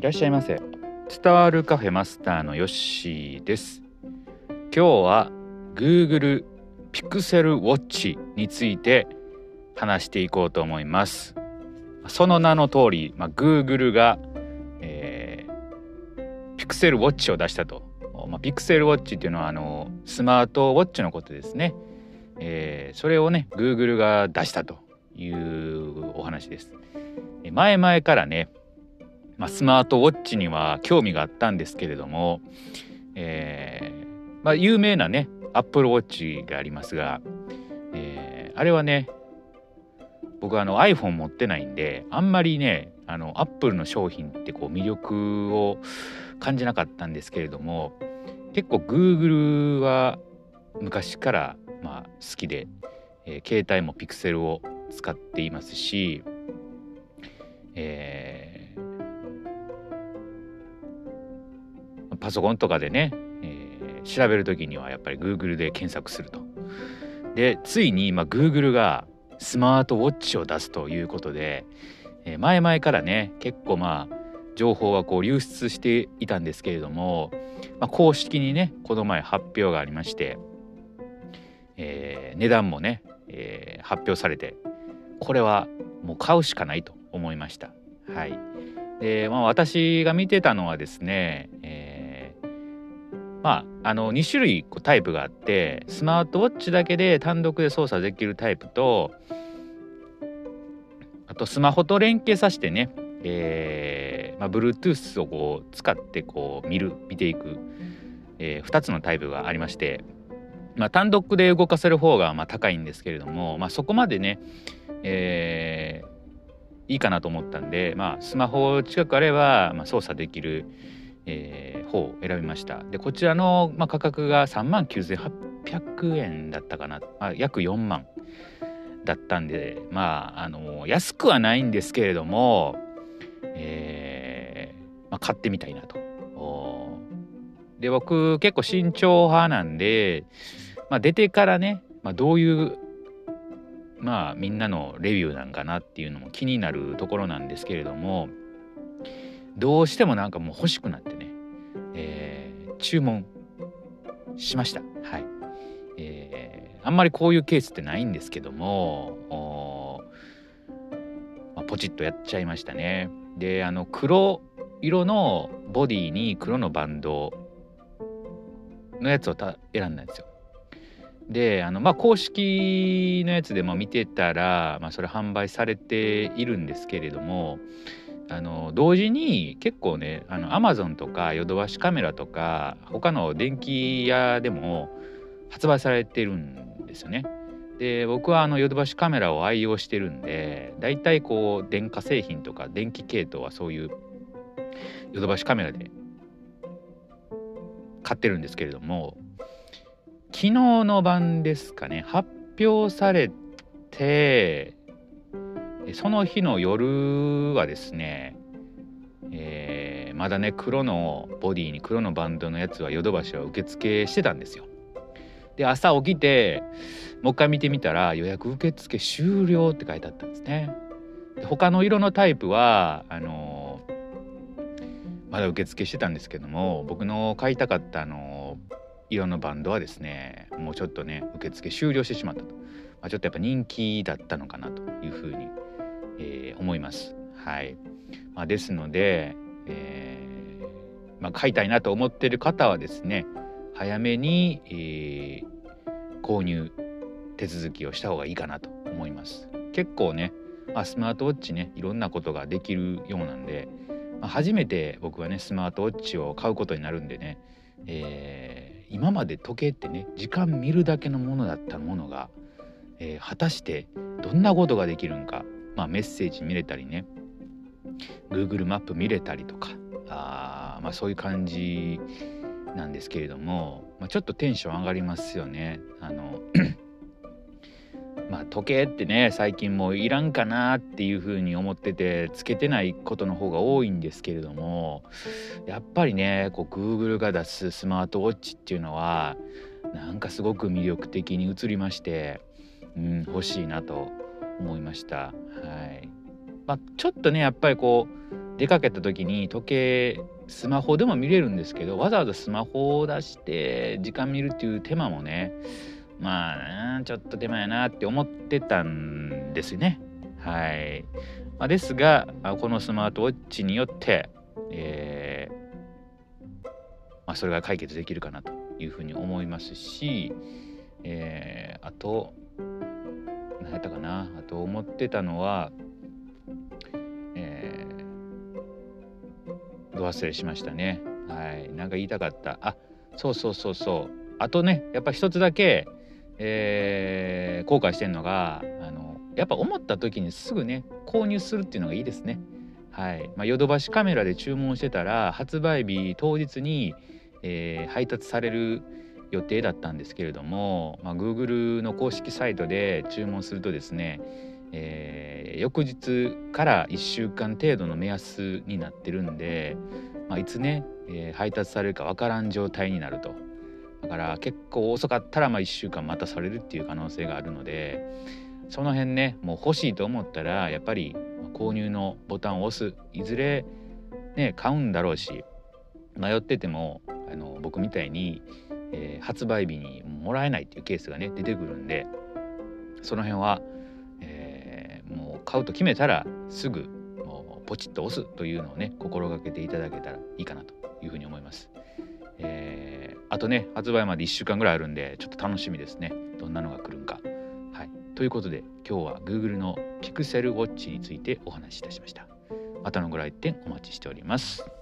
いらっしゃいませ。伝わるカフェマスターのヨッシーです。今日は Google Pixel Watch について話していこうと思います。その名の通り、まあ、Google が、えー、Pixel Watch を出したと、まあ、Pixel Watch っていうのはあのスマートウォッチのことですね、えー、それをね Google が出したというお話です。前々からねまあ、スマートウォッチには興味があったんですけれども、えーまあ、有名なねアップルウォッチがありますが、えー、あれはね僕はあの iPhone 持ってないんであんまりねあのアップルの商品ってこう魅力を感じなかったんですけれども結構 Google は昔からまあ好きで、えー、携帯も Pixel を使っていますし、えーパソコンとかでね、えー、調べる時にはやっぱり Google で検索すると。でついに今 Google がスマートウォッチを出すということで、えー、前々からね結構まあ情報はこう流出していたんですけれども、まあ、公式にねこの前発表がありまして、えー、値段もね、えー、発表されてこれはもう買うしかないと思いました。はい、で、まあ、私が見てたのはですね、まあ、あの2種類タイプがあってスマートウォッチだけで単独で操作できるタイプとあとスマホと連携させてね、えーまあ、Bluetooth をこう使ってこう見る見ていく、えー、2つのタイプがありまして、まあ、単独で動かせる方がまあ高いんですけれども、まあ、そこまでね、えー、いいかなと思ったんで、まあ、スマホ近くあれば、まあ、操作できる、えー、方を選びました。でこちらの、まあ、価格が3万9800円だったかな、まあ、約4万だったんでまああの安くはないんですけれども、えーまあ、買ってみたいなと。で僕結構慎重派なんで、まあ、出てからね、まあ、どういうまあみんなのレビューなんかなっていうのも気になるところなんですけれどもどうしてもなんかもう欲しくなってね、えー、注文しました。はい。えー、あんまりこういうケースってないんですけども、まあ、ポチッとやっちゃいましたね。で、あの、黒色のボディに黒のバンドのやつを選んだんですよ。であのまあ公式のやつでも見てたら、まあ、それ販売されているんですけれどもあの同時に結構ねあのアマゾンとかヨドバシカメラとか他の電気屋でも発売されてるんですよね。で僕はあのヨドバシカメラを愛用してるんでだいたいこう電化製品とか電気系統はそういうヨドバシカメラで買ってるんですけれども昨日の晩ですかね発表されてその日の夜はですね、えー、まだね黒のボディに黒のバンドのやつはヨドバシは受付してたんですよ。で朝起きてもう一回見てみたら予約受付終了って書いてあったんですね。で他の色のタイプはあのー、まだ受付してたんですけども僕の買いたかったあのー、色のバンドはですねもうちょっとね受付終了してしまったと、まあ、ちょっとやっぱ人気だったのかなというふうにえー、思います。はいまあ、ですので、えー、まあ、買いたいなと思ってる方はですね早めに、えー、購入手続きをした方がいいかなと思います。結構ね、まあ、スマートウォッチねいろんなことができるようなんで、まあ、初めて僕はねスマートウォッチを買うことになるんでね、えー、今まで時計ってね時間見るだけのものだったものが、えー、果たしてどんなことができるんかまあ、メッセージ見れたりね Google マップ見れたりとかあ、まあ、そういう感じなんですけれども、まあ、ちょっとテンション上がりますよね。あの まあ時計ってね最近もういらんかなっていうふうに思っててつけてないことの方が多いんですけれどもやっぱりねこう Google が出すスマートウォッチっていうのはなんかすごく魅力的に映りまして、うん、欲しいなと思いました。はいまあ、ちょっとねやっぱりこう出かけた時に時計スマホでも見れるんですけどわざわざスマホを出して時間見るっていう手間もねまあちょっと手間やなって思ってたんですね。はい、まあ、ですがこのスマートウォッチによって、えー、まあ、それが解決できるかなというふうに思いますし、えー、あと何やったかな？あと思ってたのはど忘れしましたね。はい。なんか言いたかった。あそうそうそうそう。あとねやっぱ一つだけ、えー、後悔してんのがあのやっぱ思った時にすぐね購入するっていうのがいいですね。はい。ま、ヨドバシカメラで注文してたら発売日当日に、えー、配達される予定だったんですけれども、まあ、Google の公式サイトで注文するとですねえー、翌日から1週間程度の目安になってるんで、まあ、いつね、えー、配達されるか分からん状態になると。だから結構遅かったらまあ1週間待たされるっていう可能性があるのでその辺ねもう欲しいと思ったらやっぱり購入のボタンを押す。いずれね買うんだろうし迷っててもあの僕みたいに、えー、発売日にもらえないっていうケースがね出てくるんでその辺はえもう買うと決めたらすぐもうポチッと押すというのをね心がけていただけたらいいかなというふうに思います。えー、あとね発売まで1週間ぐらいあるんでちょっと楽しみですねどんなのが来るんか。はい、ということで今日は Google の Pixel Watch についてお話しいたしました。またのご来店お待ちしております。